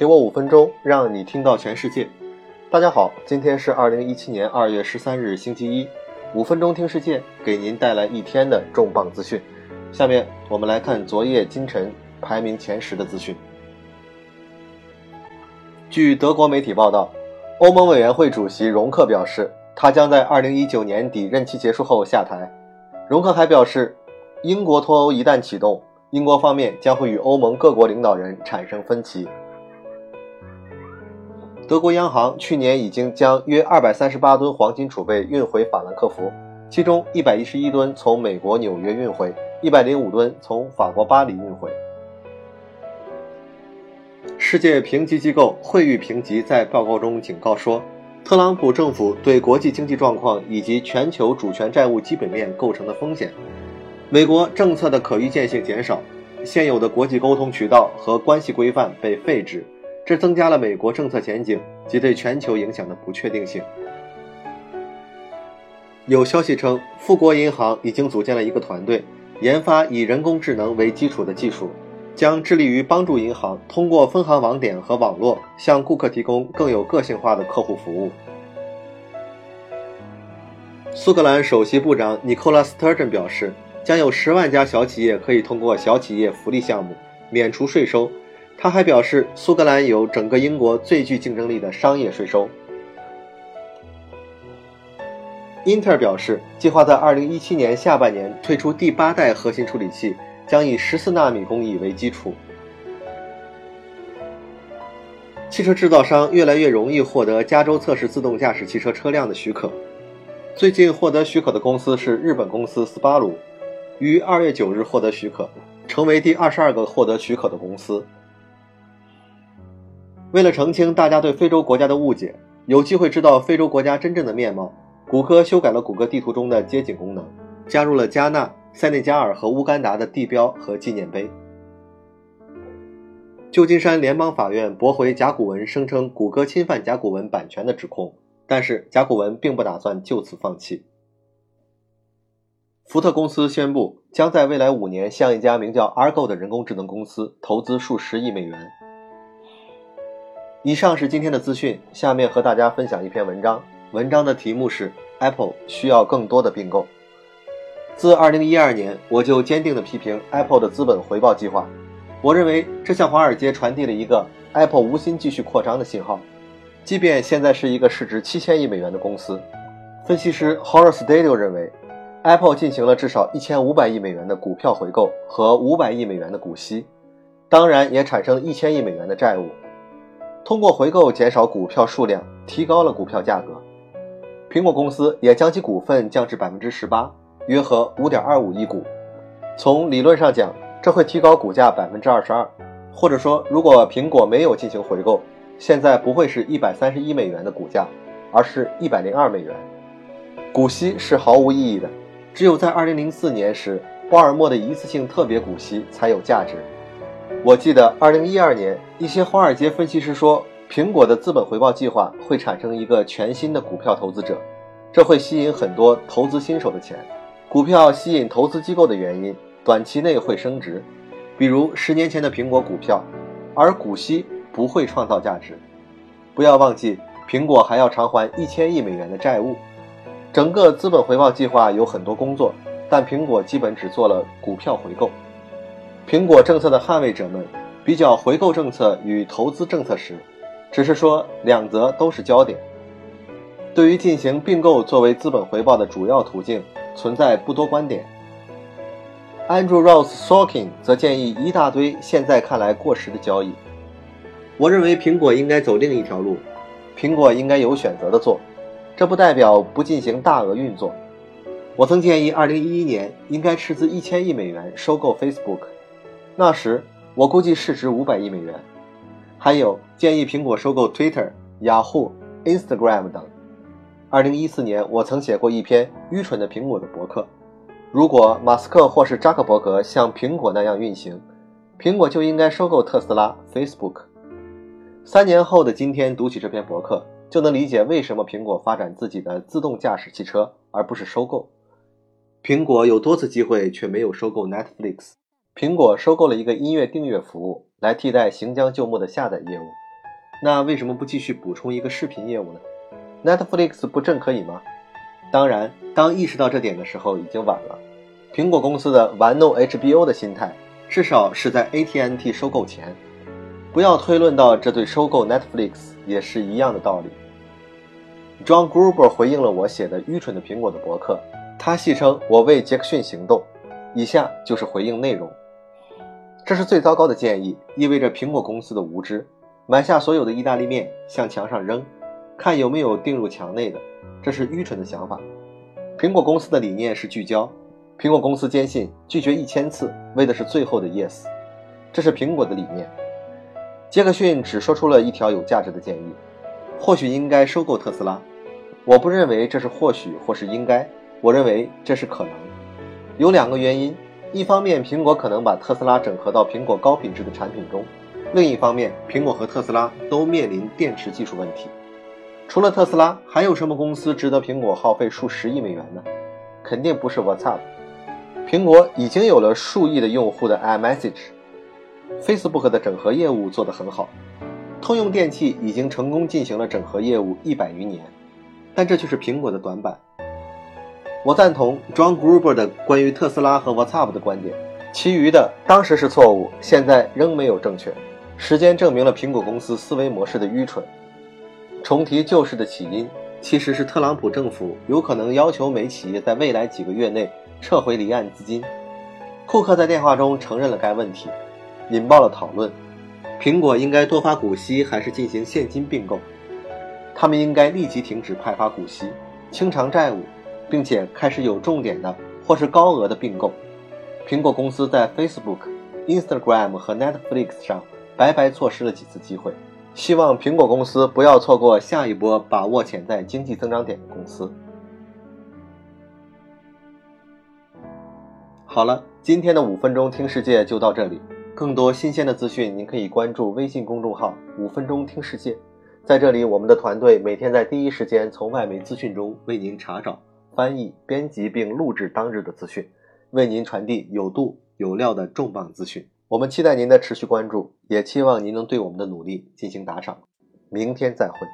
给我五分钟，让你听到全世界。大家好，今天是二零一七年二月十三日，星期一。五分钟听世界，给您带来一天的重磅资讯。下面我们来看昨夜今晨排名前十的资讯。据德国媒体报道，欧盟委员会主席容克表示，他将在二零一九年底任期结束后下台。容克还表示，英国脱欧一旦启动，英国方面将会与欧盟各国领导人产生分歧。德国央行去年已经将约二百三十八吨黄金储备运回法兰克福，其中一百一十一吨从美国纽约运回，一百零五吨从法国巴黎运回。世界评级机构惠誉评级在报告中警告说，特朗普政府对国际经济状况以及全球主权债务基本面构成的风险，美国政策的可预见性减少，现有的国际沟通渠道和关系规范被废止。这增加了美国政策前景及对全球影响的不确定性。有消息称，富国银行已经组建了一个团队，研发以人工智能为基础的技术，将致力于帮助银行通过分行网点和网络向顾客提供更有个性化的客户服务。苏格兰首席部长尼科拉斯·特珍表示，将有十万家小企业可以通过小企业福利项目免除税收。他还表示，苏格兰有整个英国最具竞争力的商业税收。英特尔表示，计划在2017年下半年推出第八代核心处理器，将以14纳米工艺为基础。汽车制造商越来越容易获得加州测试自动驾驶汽车车辆的许可。最近获得许可的公司是日本公司斯巴鲁，于2月9日获得许可，成为第二十二个获得许可的公司。为了澄清大家对非洲国家的误解，有机会知道非洲国家真正的面貌，谷歌修改了谷歌地图中的街景功能，加入了加纳、塞内加尔和乌干达的地标和纪念碑。旧金山联邦法院驳回甲骨文声称谷歌侵犯甲骨文版权的指控，但是甲骨文并不打算就此放弃。福特公司宣布将在未来五年向一家名叫 Argo 的人工智能公司投资数十亿美元。以上是今天的资讯，下面和大家分享一篇文章。文章的题目是 “Apple 需要更多的并购”。自2012年，我就坚定地批评 Apple 的资本回报计划。我认为这向华尔街传递了一个 Apple 无心继续扩张的信号，即便现在是一个市值七千亿美元的公司。分析师 Horace Daly 认为，Apple 进行了至少一千五百亿美元的股票回购和五百亿美元的股息，当然也产生了一千亿美元的债务。通过回购减少股票数量，提高了股票价格。苹果公司也将其股份降至百分之十八，约合五点二五亿股。从理论上讲，这会提高股价百分之二十二。或者说，如果苹果没有进行回购，现在不会是一百三十一美元的股价，而是一百零二美元。股息是毫无意义的，只有在二零零四年时，沃尔默的一次性特别股息才有价值。我记得二零一二年，一些华尔街分析师说，苹果的资本回报计划会产生一个全新的股票投资者，这会吸引很多投资新手的钱。股票吸引投资机构的原因，短期内会升值，比如十年前的苹果股票，而股息不会创造价值。不要忘记，苹果还要偿还一千亿美元的债务。整个资本回报计划有很多工作，但苹果基本只做了股票回购。苹果政策的捍卫者们比较回购政策与投资政策时，只是说两则都是焦点。对于进行并购作为资本回报的主要途径，存在不多观点。Andrew Ross Sorkin 则建议一大堆现在看来过时的交易。我认为苹果应该走另一条路，苹果应该有选择的做，这不代表不进行大额运作。我曾建议2011年应该斥资1000亿美元收购 Facebook。那时我估计市值五百亿美元，还有建议苹果收购 Twitter、雅虎、Instagram 等。二零一四年，我曾写过一篇《愚蠢的苹果》的博客。如果马斯克或是扎克伯格像苹果那样运行，苹果就应该收购特斯拉、Facebook。三年后的今天，读起这篇博客，就能理解为什么苹果发展自己的自动驾驶汽车，而不是收购。苹果有多次机会，却没有收购 Netflix。苹果收购了一个音乐订阅服务，来替代行将就木的下载业务，那为什么不继续补充一个视频业务呢？Netflix 不正可以吗？当然，当意识到这点的时候已经晚了。苹果公司的玩弄 HBO 的心态，至少是在 AT&T 收购前。不要推论到这对收购 Netflix 也是一样的道理。John Gruber 回应了我写的《愚蠢的苹果》的博客，他戏称我为杰克逊行动。以下就是回应内容：这是最糟糕的建议，意味着苹果公司的无知。买下所有的意大利面，向墙上扔，看有没有钉入墙内的。这是愚蠢的想法。苹果公司的理念是聚焦。苹果公司坚信，拒绝一千次，为的是最后的 yes。这是苹果的理念。杰克逊只说出了一条有价值的建议：或许应该收购特斯拉。我不认为这是或许或是应该，我认为这是可能。有两个原因：一方面，苹果可能把特斯拉整合到苹果高品质的产品中；另一方面，苹果和特斯拉都面临电池技术问题。除了特斯拉，还有什么公司值得苹果耗费数十亿美元呢？肯定不是 WhatsApp。苹果已经有了数亿的用户的 iMessage。Facebook 的整合业务做得很好，通用电气已经成功进行了整合业务一百余年，但这却是苹果的短板。我赞同 John Gruber 的关于特斯拉和 WhatsApp 的观点，其余的当时是错误，现在仍没有正确。时间证明了苹果公司思维模式的愚蠢。重提旧事的起因，其实是特朗普政府有可能要求美企业在未来几个月内撤回离岸资金。库克在电话中承认了该问题。引爆了讨论：苹果应该多发股息还是进行现金并购？他们应该立即停止派发股息，清偿债务，并且开始有重点的或是高额的并购。苹果公司在 Facebook、Instagram 和 Netflix 上白白错失了几次机会。希望苹果公司不要错过下一波把握潜在经济增长点的公司。好了，今天的五分钟听世界就到这里。更多新鲜的资讯，您可以关注微信公众号“五分钟听世界”。在这里，我们的团队每天在第一时间从外媒资讯中为您查找、翻译、编辑并录制当日的资讯，为您传递有度有料的重磅资讯。我们期待您的持续关注，也期望您能对我们的努力进行打赏。明天再会。